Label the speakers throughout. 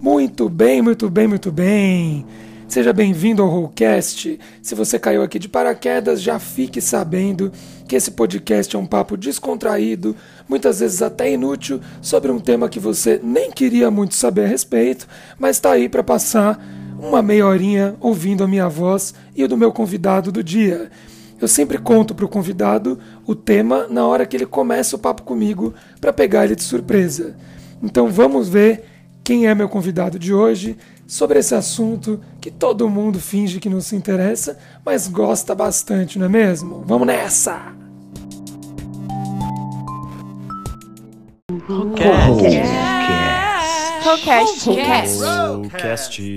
Speaker 1: Muito bem, muito bem, muito bem. Seja bem-vindo ao Rollcast. Se você caiu aqui de paraquedas, já fique sabendo que esse podcast é um papo descontraído, muitas vezes até inútil, sobre um tema que você nem queria muito saber a respeito, mas está aí para passar uma meia horinha ouvindo a minha voz e o do meu convidado do dia. Eu sempre conto para o convidado o tema na hora que ele começa o papo comigo para pegar ele de surpresa. Então vamos ver quem é meu convidado de hoje sobre esse assunto que todo mundo finge que não se interessa, mas gosta bastante, não é mesmo? Vamos nessa!
Speaker 2: Rollcast.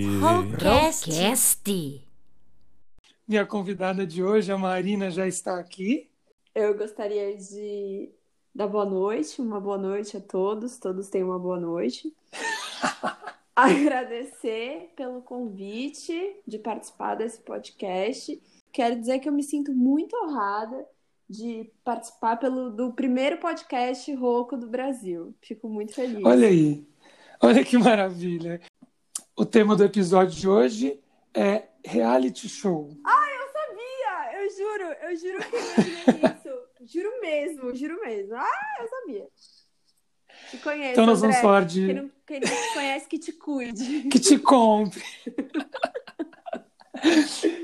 Speaker 1: Minha convidada de hoje, a Marina, já está aqui.
Speaker 3: Eu gostaria de dar boa noite, uma boa noite a todos, todos tenham uma boa noite. Agradecer pelo convite de participar desse podcast. Quero dizer que eu me sinto muito honrada de participar pelo, do primeiro podcast rouco do Brasil. Fico muito feliz.
Speaker 1: Olha aí, olha que maravilha. O tema do episódio de hoje é reality show.
Speaker 3: Ah, eu sabia! Eu juro, eu juro que eu imaginei isso. Juro mesmo, juro mesmo. Ah, eu sabia. Te conheço,
Speaker 1: Então nós
Speaker 3: André.
Speaker 1: vamos falar de-
Speaker 3: Quem não, quem não te conhece, que te cuide.
Speaker 1: que te compre.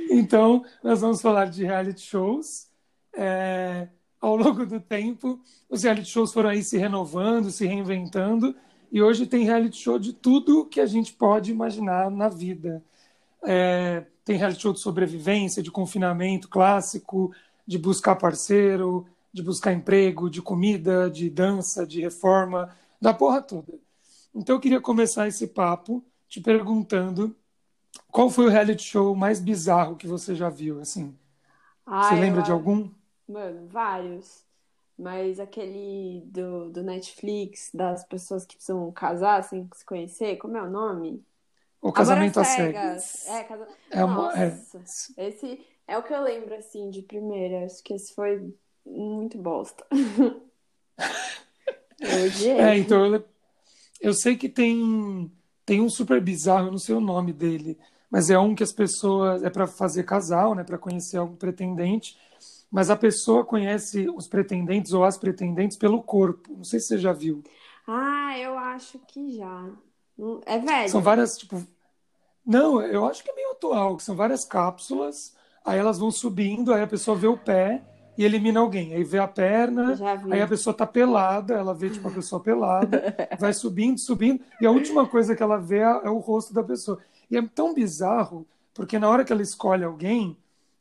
Speaker 1: então, nós vamos falar de reality shows. É, ao longo do tempo, os reality shows foram aí se renovando, se reinventando, e hoje tem reality show de tudo que a gente pode imaginar na vida. É, tem reality show de sobrevivência, de confinamento clássico, de buscar parceiro, de buscar emprego, de comida, de dança, de reforma, da porra toda. Então eu queria começar esse papo te perguntando qual foi o reality show mais bizarro que você já viu, assim? Você
Speaker 3: Ai,
Speaker 1: lembra
Speaker 3: eu
Speaker 1: de algum?
Speaker 3: Mano, vários. Mas aquele do, do Netflix, das pessoas que precisam casar sem se conhecer, como é o nome?
Speaker 1: O Casamento às Cegas.
Speaker 3: É, casa...
Speaker 1: É uma- é.
Speaker 3: Nossa, esse é o que eu lembro, assim, de primeira. Acho que esse foi muito bosta. Eu odiei.
Speaker 1: É, então eu, eu sei que tem tem um super bizarro, eu não sei o nome dele, mas é um que as pessoas é para fazer casal, né, para conhecer algum pretendente, mas a pessoa conhece os pretendentes ou as pretendentes pelo corpo. Não sei se você já viu.
Speaker 3: Ah, eu acho que já. É velho.
Speaker 1: São várias, tipo. Não, eu acho que é meio atual, que são várias cápsulas, aí elas vão subindo, aí a pessoa vê o pé e elimina alguém. Aí vê a perna, aí a pessoa tá pelada, ela vê tipo a pessoa pelada, vai subindo, subindo, e a última coisa que ela vê é é o rosto da pessoa. E é tão bizarro, porque na hora que ela escolhe alguém,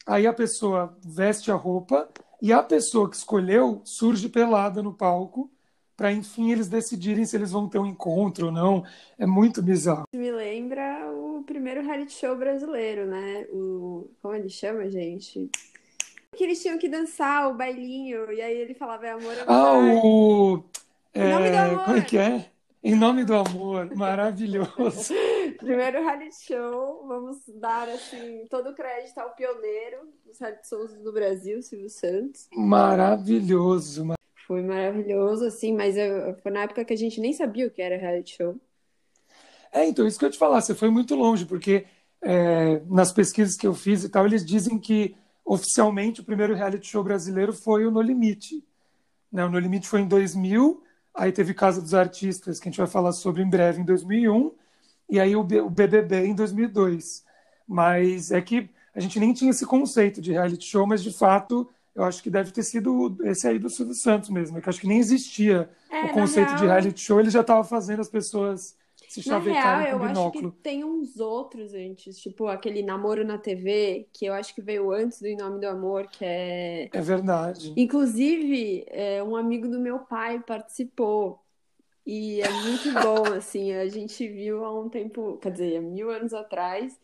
Speaker 1: aí a pessoa veste a roupa e a pessoa que escolheu surge pelada no palco. Para enfim eles decidirem se eles vão ter um encontro ou não. É muito bizarro.
Speaker 3: Me lembra o primeiro reality show brasileiro, né? O... Como ele chama, gente? Que eles tinham que dançar o bailinho, e aí ele falava, é amor ou
Speaker 1: Ah,
Speaker 3: amizade?"
Speaker 1: o.
Speaker 3: Em nome do
Speaker 1: é,
Speaker 3: amor.
Speaker 1: Como é que é? Em nome do amor. Maravilhoso.
Speaker 3: Primeiro reality show, vamos dar, assim, todo o crédito ao pioneiro dos reality shows do Brasil, Silvio Santos.
Speaker 1: Maravilhoso.
Speaker 3: Foi maravilhoso, assim, mas eu- foi na época que a gente nem sabia o que era reality show.
Speaker 1: É, então, isso que eu te falar, você foi muito longe, porque é, nas pesquisas que eu fiz e tal, eles dizem que oficialmente o primeiro reality show brasileiro foi o No Limite. Né? O No Limite foi em 2000, aí teve Casa dos Artistas, que a gente vai falar sobre em breve, em 2001, e aí o B- o BBB em 2002. Mas é que a gente nem tinha esse conceito de reality show, mas de fato eu acho que deve ter sido esse aí do Silvio Santos mesmo, que acho que nem existia
Speaker 3: É,
Speaker 1: o conceito de
Speaker 3: real-
Speaker 1: reality show, ele já estava fazendo as pessoas se chavecarem
Speaker 3: real,
Speaker 1: com
Speaker 3: eu acho que tem uns outros antes, tipo aquele Namoro na TV, que eu acho que veio antes do Em Nome do Amor, que é.
Speaker 1: É verdade.
Speaker 3: Inclusive, é, um amigo do meu pai participou. E é muito bom, assim, a gente viu há um tempo, quer dizer, há mil anos atrás.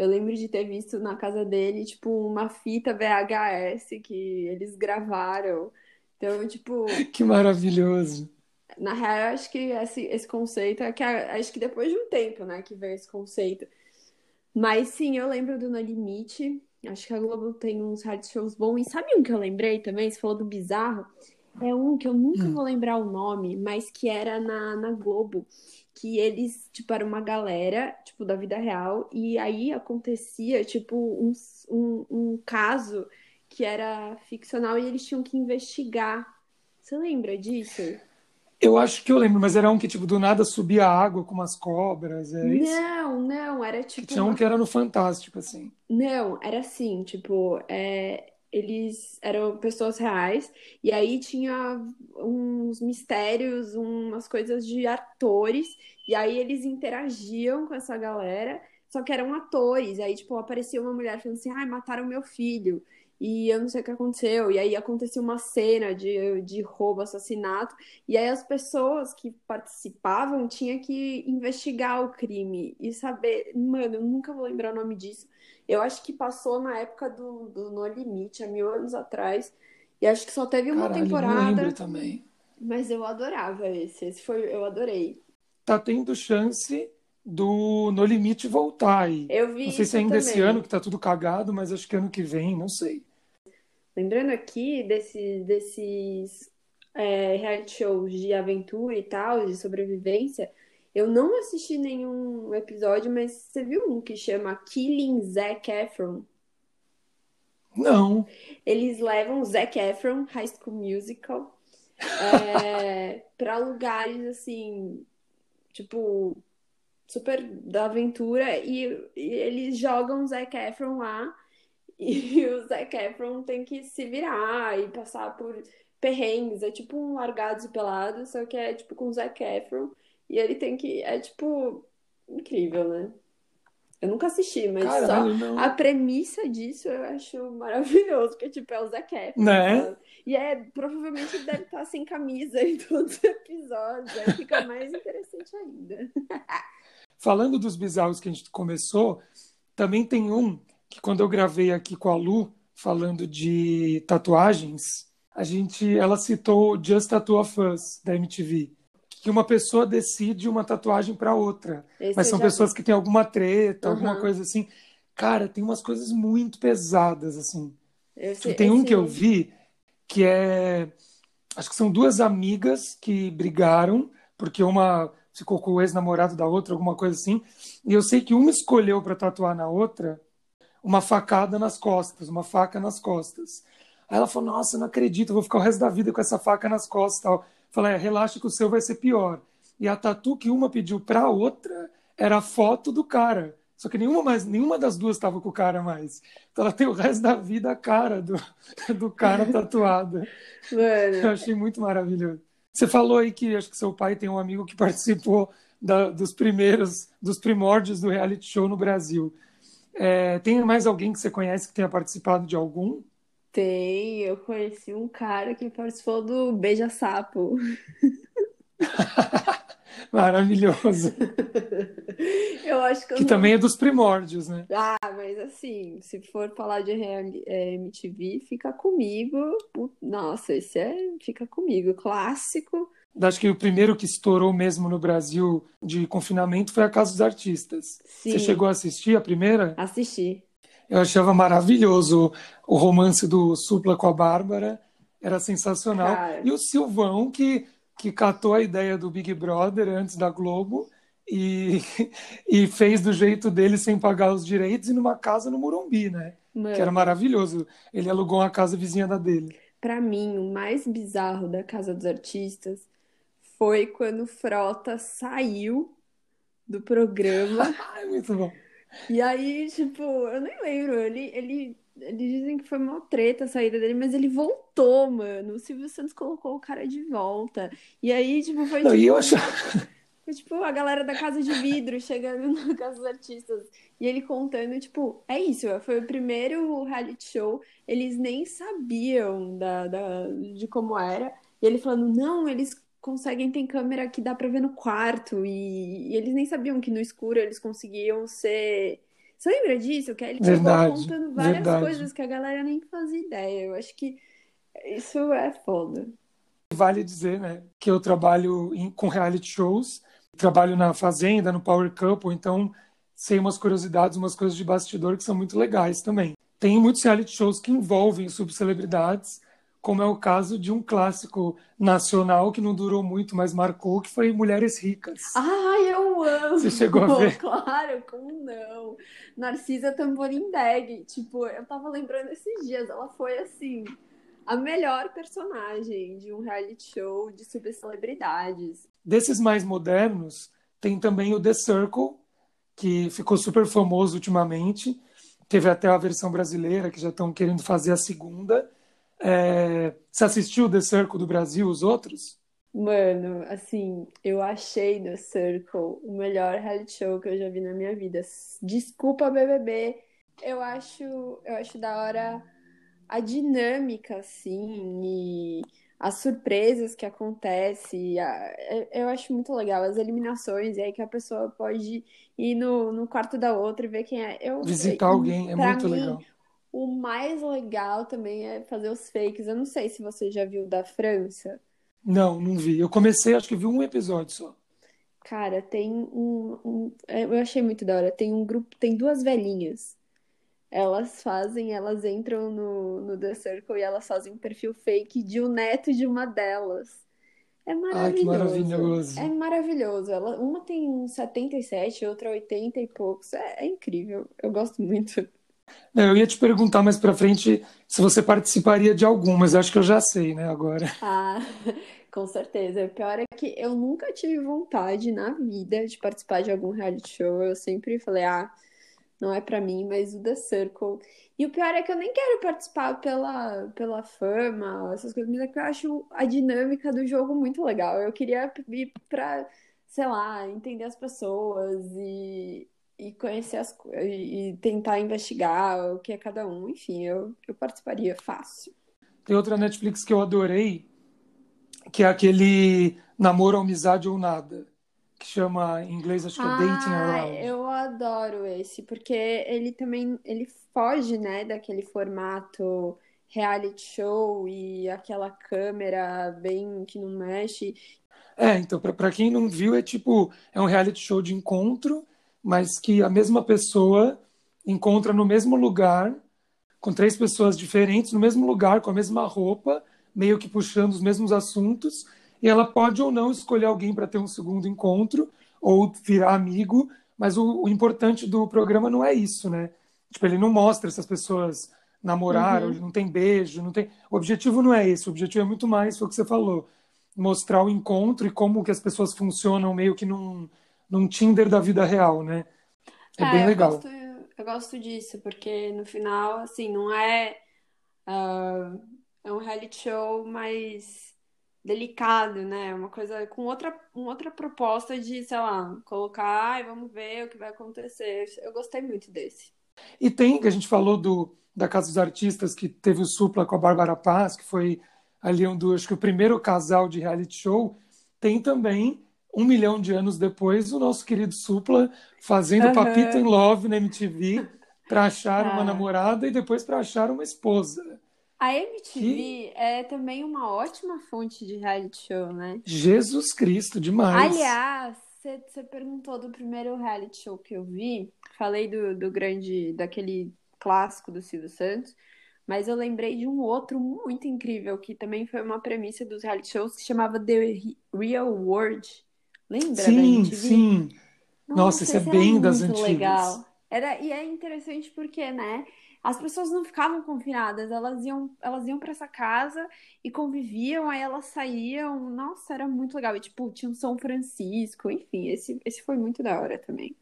Speaker 3: Eu lembro de ter visto na casa dele, tipo, uma fita VHS que eles gravaram. Então, tipo,
Speaker 1: Que maravilhoso.
Speaker 3: na real, eu acho que esse, esse conceito é que acho que depois de um tempo, né, que veio esse conceito. Mas sim, eu lembro do No Limite. Acho que a Globo tem uns reality shows bons. E sabe um que eu lembrei também? Você falou do bizarro. É um que eu nunca
Speaker 1: Hum.
Speaker 3: vou lembrar o nome, mas que era na, na Globo. Que eles, tipo, era uma galera, tipo, da vida real. E aí acontecia, tipo, um, um, um caso que era ficcional e eles tinham que investigar. Você lembra disso?
Speaker 1: Eu acho que eu lembro, mas era um que, tipo, do nada subia água com umas cobras, é isso?
Speaker 3: Não, não, era tipo
Speaker 1: tinha um que era no Fantástico, assim.
Speaker 3: Não, era assim, tipo, é, eles eram pessoas reais, e aí tinha uns mistérios, umas coisas de atores, e aí eles interagiam com essa galera, só que eram atores, e aí, tipo, aparecia uma mulher falando assim, ai, mataram meu filho, e eu não sei o que aconteceu, e aí acontecia uma cena de, de roubo, assassinato, e aí as pessoas que participavam tinham que investigar o crime, e saber, mano, eu nunca vou lembrar o nome disso, eu acho que passou na época do, do No Limite, há mil anos atrás. E acho que só teve uma
Speaker 1: Caralho,
Speaker 3: temporada.
Speaker 1: lembro também.
Speaker 3: Mas eu adorava esse. Esse foi, eu adorei.
Speaker 1: Tá tendo chance do No Limite voltar aí.
Speaker 3: Eu vi
Speaker 1: Não sei se ainda esse
Speaker 3: também.
Speaker 1: ano que tá tudo cagado, mas acho que ano que vem, não sei.
Speaker 3: Lembrando aqui desse, desses é, reality shows de aventura e tal, de sobrevivência, eu não assisti nenhum episódio, mas você viu um que chama Killing Zac Efron?
Speaker 1: Não.
Speaker 3: Eles levam Zac Efron, High School Musical, é, para lugares assim, tipo, super da aventura, e, e eles jogam Zac Efron lá, e o Zac Efron tem que se virar e passar por perrengues. É tipo um Largados e Pelados, só que é tipo com o Zac Efron, e ele tem que. É tipo. Incrível, né? Eu nunca assisti, mas só
Speaker 1: Caralho, não.
Speaker 3: a premissa disso eu acho maravilhoso, porque tipo, é o Zac Efron,
Speaker 1: Né?
Speaker 3: E é, provavelmente ele deve estar sem camisa em todos os episódios, aí fica mais interessante ainda.
Speaker 1: Falando dos bizarros que a gente começou, também tem um que quando eu gravei aqui com a Lu, falando de tatuagens, a gente, ela citou Just Tattoo of Us, da MTV. Que uma pessoa decide uma tatuagem para outra.
Speaker 3: Esse
Speaker 1: Mas são pessoas que têm alguma treta, alguma
Speaker 3: Uhum.
Speaker 1: coisa assim. Cara, tem umas coisas muito pesadas, assim.
Speaker 3: vi. Esse,
Speaker 1: Tem um
Speaker 3: esse-
Speaker 1: que eu vi que é. Acho que são duas amigas que brigaram, porque uma ficou com o ex-namorado da outra, alguma coisa assim. E eu sei que uma escolheu para tatuar na outra uma facada nas costas, uma faca nas costas. Aí ela falou: Nossa, não acredito, vou ficar o resto da vida com essa faca nas costas tal. Falei: é, relaxa que o seu vai ser pior. E a tatu que uma pediu para a outra era a foto do cara. Só que nenhuma, mais, nenhuma das duas estava com o cara mais. Então ela tem o resto da vida a cara do, do cara tatuada. Eu achei muito maravilhoso. Você falou aí que acho que seu pai tem um amigo que participou da- dos primeiros, dos primórdios do reality show no Brasil. É, tem mais alguém que você conhece que tenha participado de algum?
Speaker 3: tem. Eu conheci um cara que participou do Beija Sapo.
Speaker 1: Maravilhoso.
Speaker 3: Eu acho que eu
Speaker 1: Que
Speaker 3: não-
Speaker 1: também é dos primórdios, né?
Speaker 3: Ah, mas assim, se for falar de é, MTV, fica comigo. Nossa, esse é. Fica comigo. Clássico.
Speaker 1: Acho que o primeiro que estourou mesmo no Brasil de confinamento foi a Casa dos Artistas.
Speaker 3: Sim.
Speaker 1: Você chegou a assistir a primeira?
Speaker 3: Assisti.
Speaker 1: Eu achava maravilhoso o romance do Supla com a Bárbara, era sensacional.
Speaker 3: Cara.
Speaker 1: E o Silvão, que, que catou a ideia do Big Brother antes da Globo e, e fez do jeito dele sem pagar os direitos e numa casa no Morumbi, né?
Speaker 3: Mano,
Speaker 1: Que era maravilhoso. Ele alugou uma casa vizinha da dele.
Speaker 3: pra mim, o mais bizarro da Casa dos Artistas foi quando Frota saiu do programa.
Speaker 1: Ai, muito bom.
Speaker 3: E aí, tipo, eu nem lembro. Ele, ele, eles dizem que foi uma treta a saída dele, mas ele voltou, mano. O Silvio Santos colocou o cara de volta. E aí, tipo, foi
Speaker 1: Não,
Speaker 3: tipo.
Speaker 1: eu achava.
Speaker 3: Foi, tipo, a galera da Casa de Vidro chegando na Casa dos Artistas. E ele contando, tipo, é isso, foi o primeiro reality show. Eles nem sabiam da, da, de como era. E ele falando, não, eles conseguem ter câmera que dá pra ver no quarto. E, e eles nem sabiam que no escuro eles conseguiam ser. Você lembra disso? Que ele
Speaker 1: Verdade,
Speaker 3: contando várias
Speaker 1: verdade.
Speaker 3: coisas que a galera nem fazia ideia. Eu acho que isso é foda.
Speaker 1: Vale dizer, né, que eu trabalho em- com reality shows, trabalho na Fazenda, no Power Couple, então sei umas curiosidades, umas coisas de bastidor que são muito legais também. Tem muitos reality shows que envolvem subcelebridades, como é o caso de um clássico nacional que não durou muito, mas marcou, que foi Mulheres Ricas.
Speaker 3: Ai, eu amo!
Speaker 1: Você chegou a ver?
Speaker 3: Claro, como não? Narcisa Tamborindeg, tipo, eu tava lembrando esses dias, ela foi assim, a melhor personagem de um reality show de subcelebridades.
Speaker 1: Desses mais modernos, tem também o The Circle, que ficou super famoso ultimamente. Teve até a versão brasileira, que já estão querendo fazer a segunda. É... Você assistiu The Circle do Brasil, os outros?
Speaker 3: Mano, assim, eu achei The Circle o melhor reality show que eu já vi na minha vida. Desculpa, BBB. Eu acho, eu acho da hora a dinâmica, assim, e as surpresas que acontecem. Eu acho muito legal as eliminações, e aí que a pessoa pode ir no, no quarto da outra e ver quem é. Eu,
Speaker 1: Visitar alguém, é muito
Speaker 3: mim,
Speaker 1: legal.
Speaker 3: O mais legal também é fazer os fakes. Eu não sei se você já viu da França.
Speaker 1: Não, não vi. Eu comecei, acho que vi um episódio só.
Speaker 3: Cara, tem um, um, Eu achei muito da hora. Tem um grupo, tem duas velhinhas. Elas fazem, elas entram no, no The Circle e elas fazem um perfil fake de um neto de uma delas. É maravilhoso.
Speaker 1: Ai, que maravilhoso.
Speaker 3: É maravilhoso. Ela, uma tem 77, outra 80 e poucos. É, é incrível. Eu gosto muito.
Speaker 1: Eu ia te perguntar mais pra frente se você participaria de algumas, acho que eu já sei, né, agora.
Speaker 3: Ah, com certeza. O pior é que eu nunca tive vontade na vida de participar de algum reality show. Eu sempre falei, ah, não é para mim, mas o The Circle. E o pior é que eu nem quero participar pela, pela fama, essas coisas, mas é que eu acho a dinâmica do jogo muito legal. Eu queria ir pra, sei lá, entender as pessoas e, e conhecer as e tentar investigar o que é cada um. Enfim, eu, eu participaria fácil.
Speaker 1: Tem outra Netflix que eu adorei, que é aquele Namoro, Amizade ou Nada, que chama em inglês acho que é
Speaker 3: ah,
Speaker 1: Dating Around.
Speaker 3: Eu adoro esse, porque ele também ele foge, né, daquele formato reality show e aquela câmera bem que não mexe.
Speaker 1: É, então, para quem não viu, é tipo, é um reality show de encontro, mas que a mesma pessoa encontra no mesmo lugar, com três pessoas diferentes, no mesmo lugar, com a mesma roupa, meio que puxando os mesmos assuntos, e ela pode ou não escolher alguém para ter um segundo encontro, ou virar amigo, mas o, o, importante do programa não é isso, né? Tipo, ele não mostra essas pessoas namoraram, uhum. não tem beijo, não tem. O objetivo não é esse, o objetivo é muito mais, foi o que você falou, mostrar o encontro e como que as pessoas funcionam meio que num, num Tinder da vida real, né? É, é bem legal.
Speaker 3: Eu gosto, eu gosto disso, porque no final, assim, não é. Uh, é um reality show, mas delicado, né? Uma coisa com outra, uma outra proposta de, sei lá, colocar, ai, vamos ver o que vai acontecer. Eu gostei muito desse.
Speaker 1: E tem, que a gente falou do da Casa dos Artistas, que teve o Supla com a Bárbara Paz, que foi ali um do, acho que o primeiro casal de reality show. Tem também, um milhão de anos depois, o nosso querido Supla fazendo uhum. Papito in Love na MTV para achar ah. uma namorada e depois para achar uma esposa.
Speaker 3: A MTV que... é também uma ótima fonte de reality show, né?
Speaker 1: Jesus Cristo, demais.
Speaker 3: Aliás, você perguntou do primeiro reality show que eu vi. Falei do, do grande, daquele clássico do Silvio Santos. Mas eu lembrei de um outro muito incrível, que também foi uma premissa dos reality shows, que chamava The Real World. Lembra
Speaker 1: sim? Sim, Nossa, Nossa isso é bem das antigas. legal.
Speaker 3: Era, e é interessante porque, né? as pessoas não ficavam confinadas, elas iam, elas iam para essa casa e conviviam, aí elas saíam. Nossa, era muito legal. E tipo, tinha um São Francisco, enfim, esse, esse foi muito da hora também.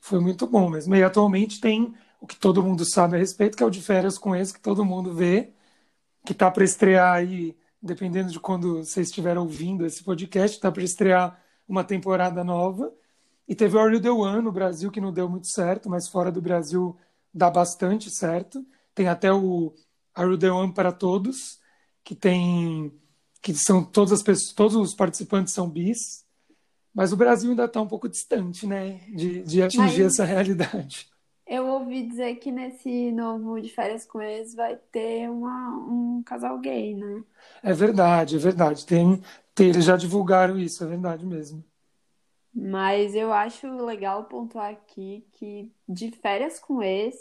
Speaker 1: Foi muito bom mesmo. E atualmente tem o que todo mundo sabe a respeito, que é o de férias com esse que todo mundo vê, que tá para estrear aí, dependendo de quando vocês estiverem ouvindo esse podcast, tá para estrear uma temporada nova. E teve o Are You The One no Brasil, que não deu muito certo, mas fora do Brasil dá bastante certo. Tem até o Are The One para todos, que tem que são todas as pessoas, todos os participantes são bis, mas o Brasil ainda está um pouco distante, né, de, de atingir mas essa realidade.
Speaker 3: Eu ouvi dizer que nesse novo de férias com eles vai ter uma, um casal gay, né?
Speaker 1: É verdade, é verdade. Tem, eles já divulgaram isso, é verdade mesmo.
Speaker 3: Mas eu acho legal pontuar aqui que de férias com ex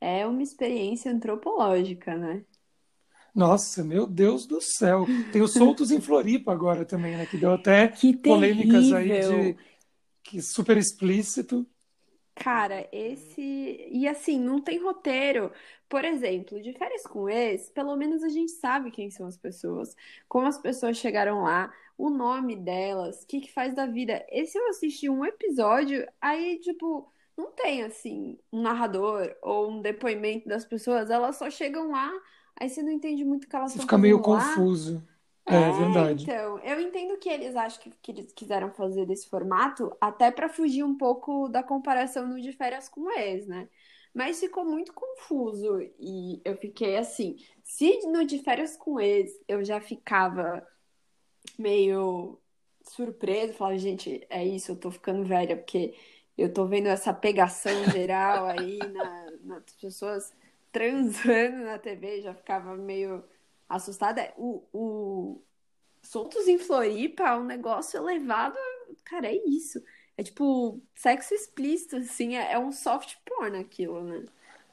Speaker 3: é uma experiência antropológica, né?
Speaker 1: Nossa, meu Deus do céu. Tem os soltos em Floripa agora também, né? Que deu até que polêmicas aí de que super explícito.
Speaker 3: Cara, esse. E assim, não tem roteiro. Por exemplo, de férias com ex, pelo menos a gente sabe quem são as pessoas, como as pessoas chegaram lá, o nome delas, o que, que faz da vida. Esse eu assisti um episódio, aí, tipo, não tem assim um narrador ou um depoimento das pessoas, elas só chegam lá, aí você não entende muito o que elas
Speaker 1: você
Speaker 3: estão
Speaker 1: fica meio
Speaker 3: lá.
Speaker 1: confuso. É, é, verdade.
Speaker 3: Então, eu entendo que eles acham que, que eles quiseram fazer desse formato, até para fugir um pouco da comparação no de férias com o ex, né? Mas ficou muito confuso e eu fiquei assim, se no de férias com ex eu já ficava meio surpresa, falava, gente, é isso, eu tô ficando velha, porque eu tô vendo essa pegação geral aí na, nas pessoas transando na TV, já ficava meio assustada. O, o Soltos em Floripa é um negócio elevado, cara, é isso. É tipo sexo explícito, assim, é, é um soft porn aquilo, né?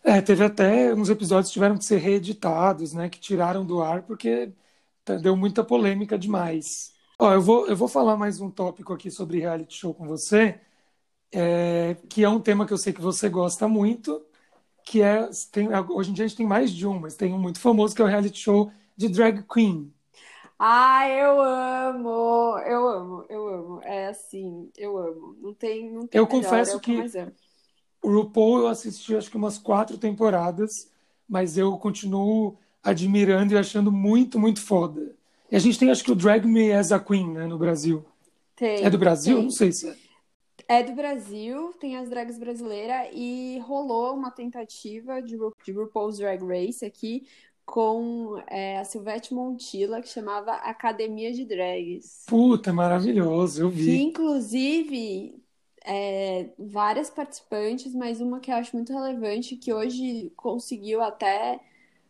Speaker 1: É, teve até uns episódios que tiveram que ser reeditados, né? Que tiraram do ar porque deu muita polêmica demais. Ó, eu vou, eu vou falar mais um tópico aqui sobre reality show com você, é, que é um tema que eu sei que você gosta muito, que é tem, hoje em dia a gente tem mais de um, mas tem um muito famoso que é o reality show de drag queen.
Speaker 3: Ah, eu amo, eu amo, eu amo. É assim, eu amo. Não tem, não tem
Speaker 1: Eu
Speaker 3: melhor,
Speaker 1: confesso
Speaker 3: é que,
Speaker 1: que o RuPaul eu assisti acho que umas quatro temporadas, mas eu continuo admirando e achando muito, muito foda. E a gente tem acho que o Drag Me as a Queen, né, no Brasil.
Speaker 3: Tem.
Speaker 1: É do Brasil?
Speaker 3: Tem.
Speaker 1: Não sei se é.
Speaker 3: É do Brasil, tem as drags brasileiras e rolou uma tentativa de, Ru de RuPaul's Drag Race aqui com é, a Silvete Montilla, que chamava Academia de Drags.
Speaker 1: Puta, maravilhoso, eu vi.
Speaker 3: Que, inclusive, é, várias participantes, mas uma que eu acho muito relevante, que hoje conseguiu até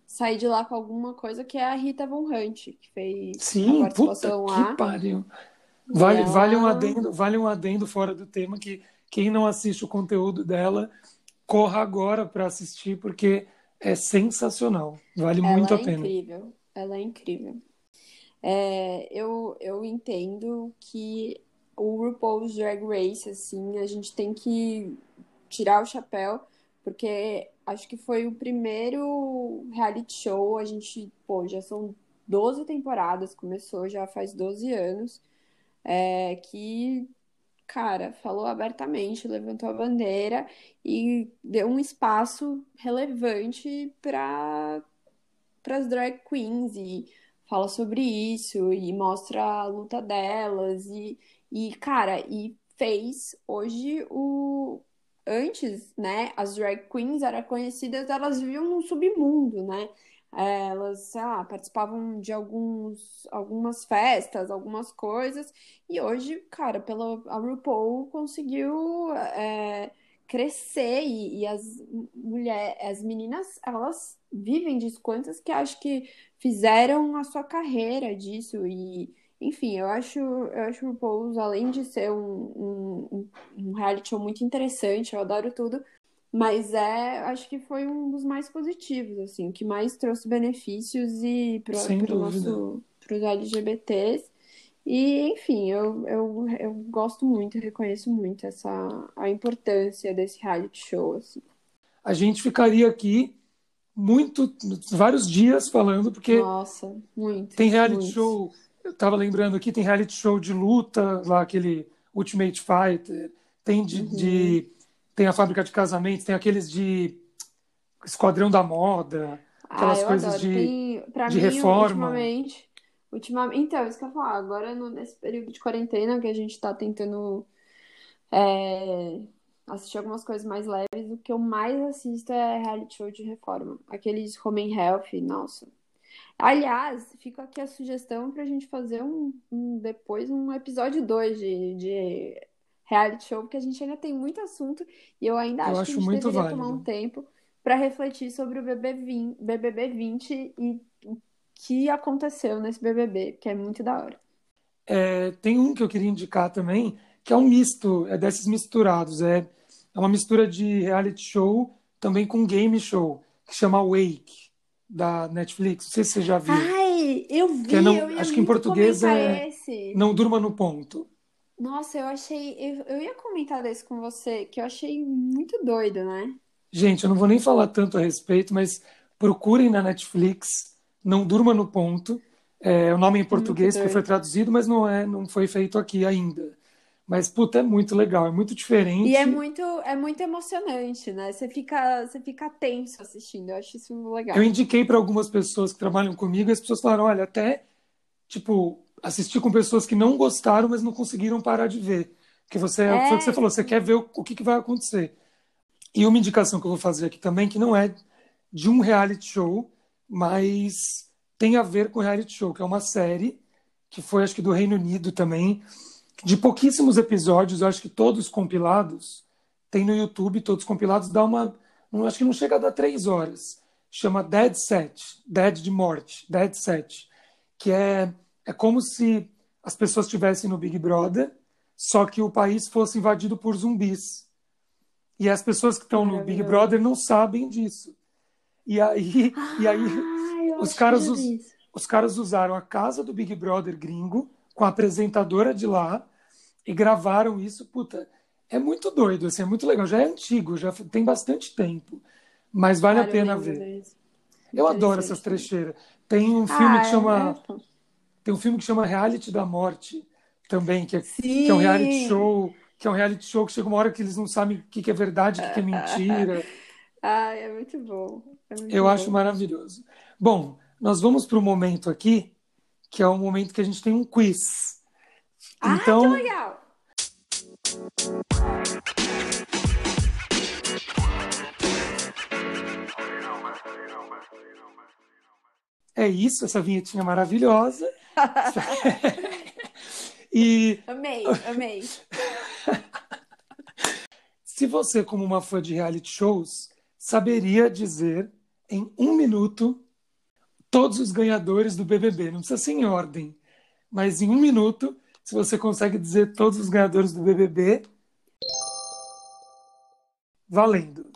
Speaker 3: sair de lá com alguma coisa, que é a Rita Von Hunt, que fez
Speaker 1: Sim,
Speaker 3: a participação
Speaker 1: puta
Speaker 3: lá.
Speaker 1: que pariu. Vale,
Speaker 3: ela...
Speaker 1: vale, um adendo, vale um adendo fora do tema que quem não assiste o conteúdo dela, corra agora para assistir, porque é sensacional. Vale
Speaker 3: ela
Speaker 1: muito
Speaker 3: é
Speaker 1: a pena.
Speaker 3: incrível. Ela é incrível. É, eu, eu entendo que o RuPaul's Drag Race, assim, a gente tem que tirar o chapéu, porque acho que foi o primeiro reality show. A gente, pô, já são 12 temporadas, começou já faz 12 anos é, que, cara, falou abertamente, levantou a bandeira e deu um espaço relevante para as drag queens e fala sobre isso e mostra a luta delas e, e cara, e fez hoje o antes, né, as drag queens eram conhecidas, elas viviam num submundo, né? Elas, sei lá, participavam de alguns, algumas festas, algumas coisas, e hoje, cara, pela a RuPaul conseguiu é, crescer e, e, as mulheres, as meninas, elas vivem disso, quantas que acho que fizeram a sua carreira disso e enfim, eu acho, eu acho o RuPaul, além de ser um, um, um reality show muito interessante, eu adoro tudo, mas é, acho que foi um dos mais positivos, assim, o que mais trouxe benefícios e para nosso, os LGBTs. E, enfim, eu, eu, eu gosto muito, reconheço muito essa a importância desse reality show, assim.
Speaker 1: A gente ficaria aqui muito, vários dias falando, porque
Speaker 3: Nossa, muito.
Speaker 1: Tem reality
Speaker 3: muito.
Speaker 1: show, eu tava lembrando aqui, tem reality show de luta, lá aquele Ultimate Fighter, tem de,
Speaker 3: Uhum.
Speaker 1: de tem a fábrica de casamentos, tem aqueles de Esquadrão da Moda, aquelas
Speaker 3: ah,
Speaker 1: coisas
Speaker 3: adoro.
Speaker 1: de,
Speaker 3: Tem, pra
Speaker 1: de
Speaker 3: mim,
Speaker 1: reforma.
Speaker 3: ultimamente, ultimamente. Então, isso que eu ia falar, agora no- nesse período de quarentena que a gente tá tentando é, assistir algumas coisas mais leves, o que eu mais assisto é reality show de reforma. Aqueles Home and Health, nossa. Aliás, fica aqui a sugestão pra gente fazer um, um- depois um episódio 2 de, de reality show, porque a gente ainda tem muito assunto e eu ainda
Speaker 1: Eu
Speaker 3: acho que a gente
Speaker 1: muito
Speaker 3: deveria tomar
Speaker 1: válido.
Speaker 3: um tempo para refletir sobre o BB20, BBB 20 e o que aconteceu nesse BBB, que é muito da hora.
Speaker 1: É, tem um que eu queria indicar também, que é um misto, é desses misturados. É, é uma mistura de reality show também com game show, que chama Wake. da Netflix. Não sei se você já viu.
Speaker 3: Ai, eu vi,
Speaker 1: Que é não-
Speaker 3: eu
Speaker 1: acho que em português é-
Speaker 3: esse.
Speaker 1: Não durma no ponto.
Speaker 3: Nossa, eu achei. Eu, eu ia comentar desse com você, que eu achei muito doido, né?
Speaker 1: Gente, eu não vou nem falar tanto a respeito, mas procurem na Netflix, Não Durma no Ponto. É o nome em português porque foi traduzido, mas não é, não foi feito aqui ainda. Mas, puta, é muito legal, é muito diferente.
Speaker 3: E é muito, é muito emocionante, né? Você fica, você fica tenso assistindo. Eu acho isso legal.
Speaker 1: Eu indiquei para algumas pessoas que trabalham comigo, e as pessoas falaram, olha, até, tipo, assisti com pessoas que não gostaram, mas não conseguiram parar de ver. Porque você,
Speaker 3: É.
Speaker 1: foi o que você falou, você quer ver o, o que, que vai acontecer. E uma indicação que eu vou fazer aqui também, que não é de um reality show, mas tem a ver com reality show, que é uma série que foi, acho que, do Reino Unido também, de pouquíssimos episódios, eu acho que todos compilados, tem no YouTube, todos compilados, dá uma. Não, acho que não chega a dar três horas. Chama Dead Set, Dead de morte, Dead Set, que é, é como se as pessoas estivessem no Big Brother, só que o país fosse invadido por zumbis. E as pessoas que estão no Big. Brother não sabem disso. E aí, e aí
Speaker 3: Ah,
Speaker 1: os caras
Speaker 3: isso.
Speaker 1: os caras usaram a casa do Big Brother gringo com a apresentadora de lá e gravaram isso. Puta, é muito doido, assim, é muito legal. Já é antigo, já tem bastante tempo, mas vale a
Speaker 3: Cara,
Speaker 1: pena ver. Eu adoro essas trecheiras. Tem um filme
Speaker 3: Ah,
Speaker 1: que chama,
Speaker 3: é, então.
Speaker 1: Tem um filme que chama Reality da Morte também, que é, que é um reality show, que é um reality show que chega uma hora que eles não sabem o que é verdade, o que é mentira.
Speaker 3: Ai, é muito bom. É muito
Speaker 1: Eu
Speaker 3: bom.
Speaker 1: acho maravilhoso. Bom, nós vamos para o momento aqui, que é o momento que a gente tem um quiz.
Speaker 3: Ah,
Speaker 1: Então,
Speaker 3: que legal!
Speaker 1: é isso, essa vinhetinha maravilhosa. E
Speaker 3: Amei, amei.
Speaker 1: se você, como uma fã de reality shows, saberia dizer em um minuto todos os ganhadores do BBB, não precisa ser em ordem, mas em um minuto, se você consegue dizer todos os ganhadores do BBB, valendo.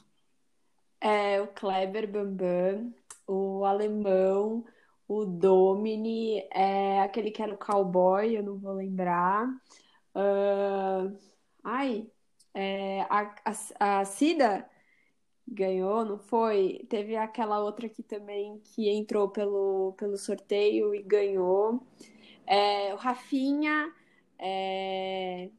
Speaker 3: É o Kleber Bambam, o Alemão, o Domini, é aquele que era o cowboy, eu não vou lembrar. Ah, ai, é, a, a, a Cida ganhou, não foi? Teve aquela outra aqui também que entrou pelo, pelo sorteio e ganhou. É, o Rafinha, é...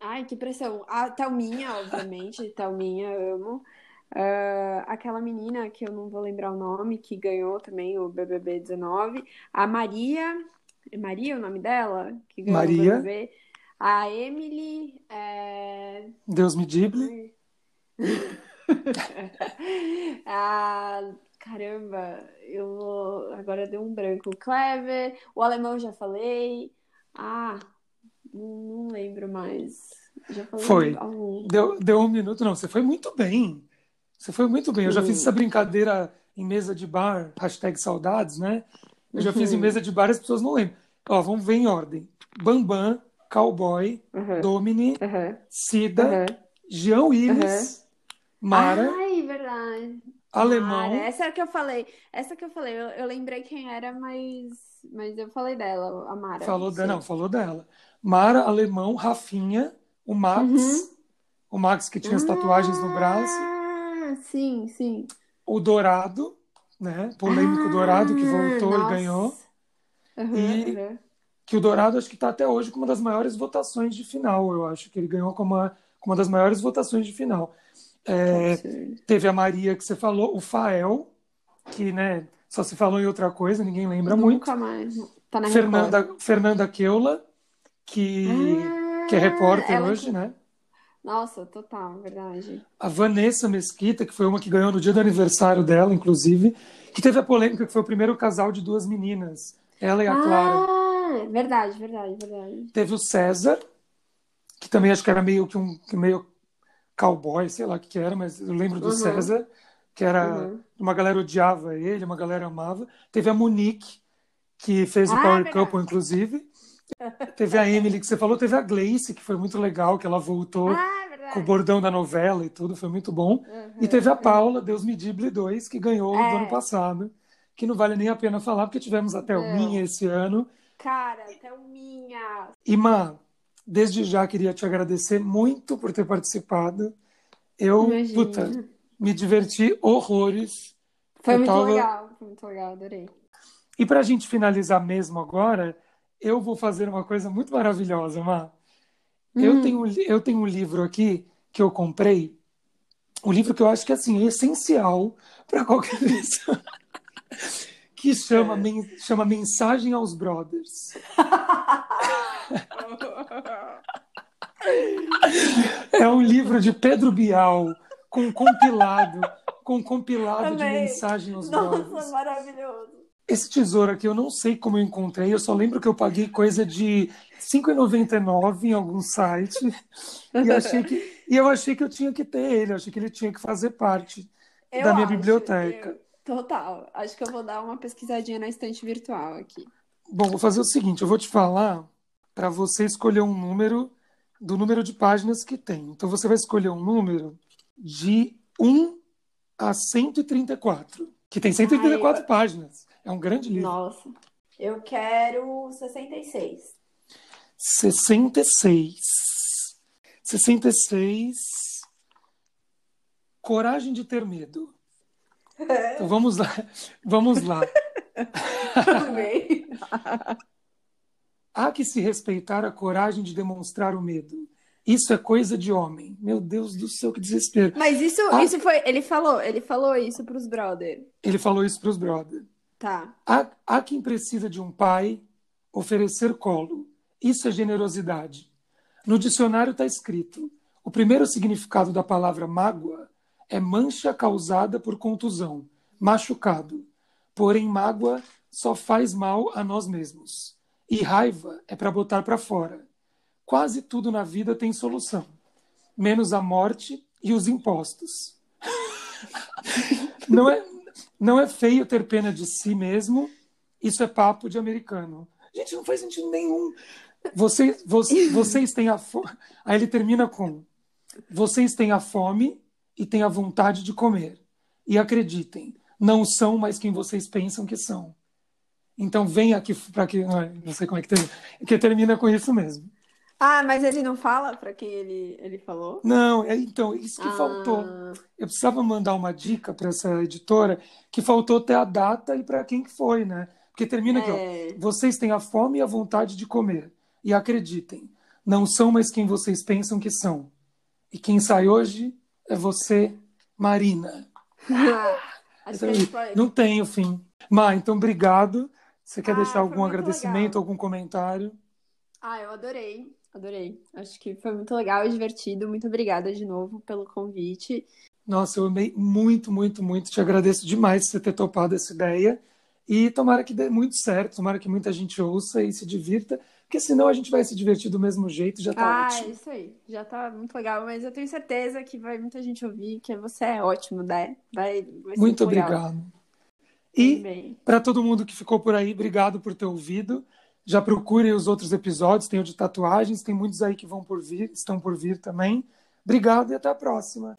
Speaker 3: Ai, que pressão. A Thelminha, obviamente, Thelminha, amo. Ah, aquela menina que eu não vou lembrar o nome, que ganhou também o BBB 19. A Maria, é Maria o nome dela? Que ganhou
Speaker 1: Maria.
Speaker 3: o BBB. A Emily, é...
Speaker 1: Deus me dible.
Speaker 3: Ah, caramba, eu vou... agora deu um branco. O Clever, o alemão já falei. Ah, não, não lembro mais. Já falei
Speaker 1: Foi.
Speaker 3: algum.
Speaker 1: Deu, deu um minuto, não. Você foi muito bem. Você foi muito bem. Eu já fiz essa brincadeira em mesa de bar, hashtag saudades, né? Eu já fiz em
Speaker 3: Uhum.
Speaker 1: mesa de bar e as pessoas não lembram. Ó, vamos ver em ordem. Bambam, Cowboy,
Speaker 3: Aham,
Speaker 1: Domini,
Speaker 3: aham,
Speaker 1: Cida,
Speaker 3: aham.
Speaker 1: Jean Willis, Mara,
Speaker 3: Ai, verdade.
Speaker 1: Alemão.
Speaker 3: Mara, essa que eu falei. Essa que eu falei. Eu, eu lembrei quem era, mas, mas eu falei dela, a Mara.
Speaker 1: Falou
Speaker 3: não
Speaker 1: dela, não, falou dela. Mara, Alemão, Rafinha, o Max,
Speaker 3: Uhum.
Speaker 1: o Max que tinha as tatuagens no braço,
Speaker 3: Ah, sim, sim.
Speaker 1: o Dourado, né? Polêmico Dourado que
Speaker 3: Ah,
Speaker 1: voltou e
Speaker 3: nossa.
Speaker 1: ganhou.
Speaker 3: Aham,
Speaker 1: E-
Speaker 3: aham.
Speaker 1: que o Dourado acho que está até hoje com uma das maiores votações de final. Eu acho que ele ganhou com uma, com uma das maiores votações de final. É, teve a Maria que você falou, o Fael, que né, só se falou em outra coisa, ninguém lembra muito.
Speaker 3: Nunca mais. Tá Record.
Speaker 1: Fernanda, Fernanda Keula, que,
Speaker 3: Ah,
Speaker 1: que é repórter
Speaker 3: ela-
Speaker 1: hoje, né?
Speaker 3: Nossa, total, verdade.
Speaker 1: A Vanessa Mesquita, que foi uma que ganhou no dia do aniversário dela, inclusive, que teve a polêmica que foi o primeiro casal de duas meninas, ela e a Clara.
Speaker 3: Ah, verdade, verdade, verdade.
Speaker 1: Teve o César, que também acho que era meio que um que meio cowboy, sei lá o que que era, mas eu lembro do
Speaker 3: Uhum.
Speaker 1: César, que era
Speaker 3: Uhum.
Speaker 1: uma galera odiava ele, uma galera amava. Teve a Monique, que fez o
Speaker 3: Ah,
Speaker 1: Power
Speaker 3: verdade.
Speaker 1: Couple, inclusive, Teve a Emily que você falou, teve a Gleice, que foi muito legal, que ela voltou
Speaker 3: Ah, é
Speaker 1: com o bordão da novela e tudo, foi muito bom.
Speaker 3: Uhum.
Speaker 1: E teve a Paula, Deus me dible 2, que ganhou
Speaker 3: É.
Speaker 1: do ano passado, que não vale nem a pena falar, porque tivemos até o. Minha esse ano.
Speaker 3: Cara, até o minha.
Speaker 1: E, Má, desde já queria te agradecer muito por ter participado. Eu,
Speaker 3: Imagina.
Speaker 1: puta, me diverti horrores.
Speaker 3: Foi
Speaker 1: Eu
Speaker 3: muito
Speaker 1: tava-
Speaker 3: legal, foi muito legal, adorei.
Speaker 1: E para a gente finalizar mesmo agora, eu vou fazer uma coisa muito maravilhosa, Má. Eu
Speaker 3: Hum.
Speaker 1: tenho, um eu tenho um livro aqui que eu comprei, um livro que eu acho que assim, é essencial para qualquer pessoa, que chama,
Speaker 3: É.
Speaker 1: men- chama Mensagem aos Brothers. É um livro de Pedro Bial, com compilado, com compilado de
Speaker 3: Amei.
Speaker 1: mensagem aos brothers.
Speaker 3: Nossa, maravilhoso.
Speaker 1: Esse tesouro aqui eu não sei como eu encontrei, eu só lembro que eu paguei coisa de R$ 5,99 em algum site e, achei que, e eu achei que eu tinha que ter ele, eu achei que ele tinha que fazer parte
Speaker 3: Eu
Speaker 1: da minha
Speaker 3: acho,
Speaker 1: biblioteca.
Speaker 3: eu- Total. Acho que eu vou dar uma pesquisadinha na estante virtual aqui.
Speaker 1: Bom, vou fazer o seguinte, eu vou te falar para você escolher um número do número de páginas que tem. Então você vai escolher um número de 1 a 134, que tem 134
Speaker 3: Ai,
Speaker 1: páginas. É um grande livro.
Speaker 3: Nossa. Eu quero 66.
Speaker 1: 66. 66. Coragem de ter medo. Então vamos lá. Vamos lá.
Speaker 3: Amei.
Speaker 1: Há que se respeitar a coragem de demonstrar o medo. Isso é coisa de homem. Meu Deus do céu, que desespero.
Speaker 3: Mas isso,
Speaker 1: Ah.
Speaker 3: isso foi. Ele falou, ele falou isso pros brother.
Speaker 1: Ele falou isso para os brothers.
Speaker 3: Tá.
Speaker 1: Há, há quem precisa de um pai oferecer colo. Isso é generosidade. No dicionário está escrito: o primeiro significado da palavra mágoa é mancha causada por contusão, machucado. Porém, mágoa só faz mal a nós mesmos. E raiva é para botar para fora. Quase tudo na vida tem solução, menos a morte e os impostos. Não é, não é feio ter pena de si mesmo, isso é papo de americano. Gente, não faz sentido nenhum. Vocês, vocês, vocês têm a fome. Aí ele termina com: Vocês têm a fome e têm a vontade de comer. E acreditem, não são mais quem vocês pensam que são. Então vem aqui para que. Não, sei como é que termina. Que termina com isso mesmo.
Speaker 3: Ah, mas ele não fala pra quem ele, ele falou?
Speaker 1: Não, é, então, isso que faltou.
Speaker 3: Ah,
Speaker 1: Eu precisava mandar uma dica para essa editora que faltou ter a data e para quem que foi, né? Porque termina aqui, ó.
Speaker 3: é.
Speaker 1: Vocês têm a fome e a vontade de comer. E acreditem, não são mais quem vocês pensam que são. E quem sai hoje é você, Marina.
Speaker 3: Acho que a gente pode...
Speaker 1: Não tenho fim. Má, então obrigado. Você quer
Speaker 3: Ah,
Speaker 1: deixar algum agradecimento,
Speaker 3: legal.
Speaker 1: algum comentário?
Speaker 3: Ah, eu adorei, adorei. Acho que foi muito legal e divertido. Muito obrigada de novo pelo convite.
Speaker 1: Nossa, eu amei muito, muito, muito. Te agradeço demais por você ter topado essa ideia. E tomara que dê muito certo, tomara que muita gente ouça e se divirta, porque senão a gente vai se divertir do mesmo jeito, já tá
Speaker 3: Ah,
Speaker 1: ótimo.
Speaker 3: isso aí. Já tá muito legal, mas eu tenho certeza que vai muita gente ouvir, que você é ótimo, né? Vai, vai
Speaker 1: Muito
Speaker 3: legal.
Speaker 1: obrigado. E para todo mundo que ficou por aí, obrigado por ter ouvido. Já procure os outros episódios, tem o de tatuagens, tem muitos aí que vão por vir, estão por vir também. Obrigado e até a próxima.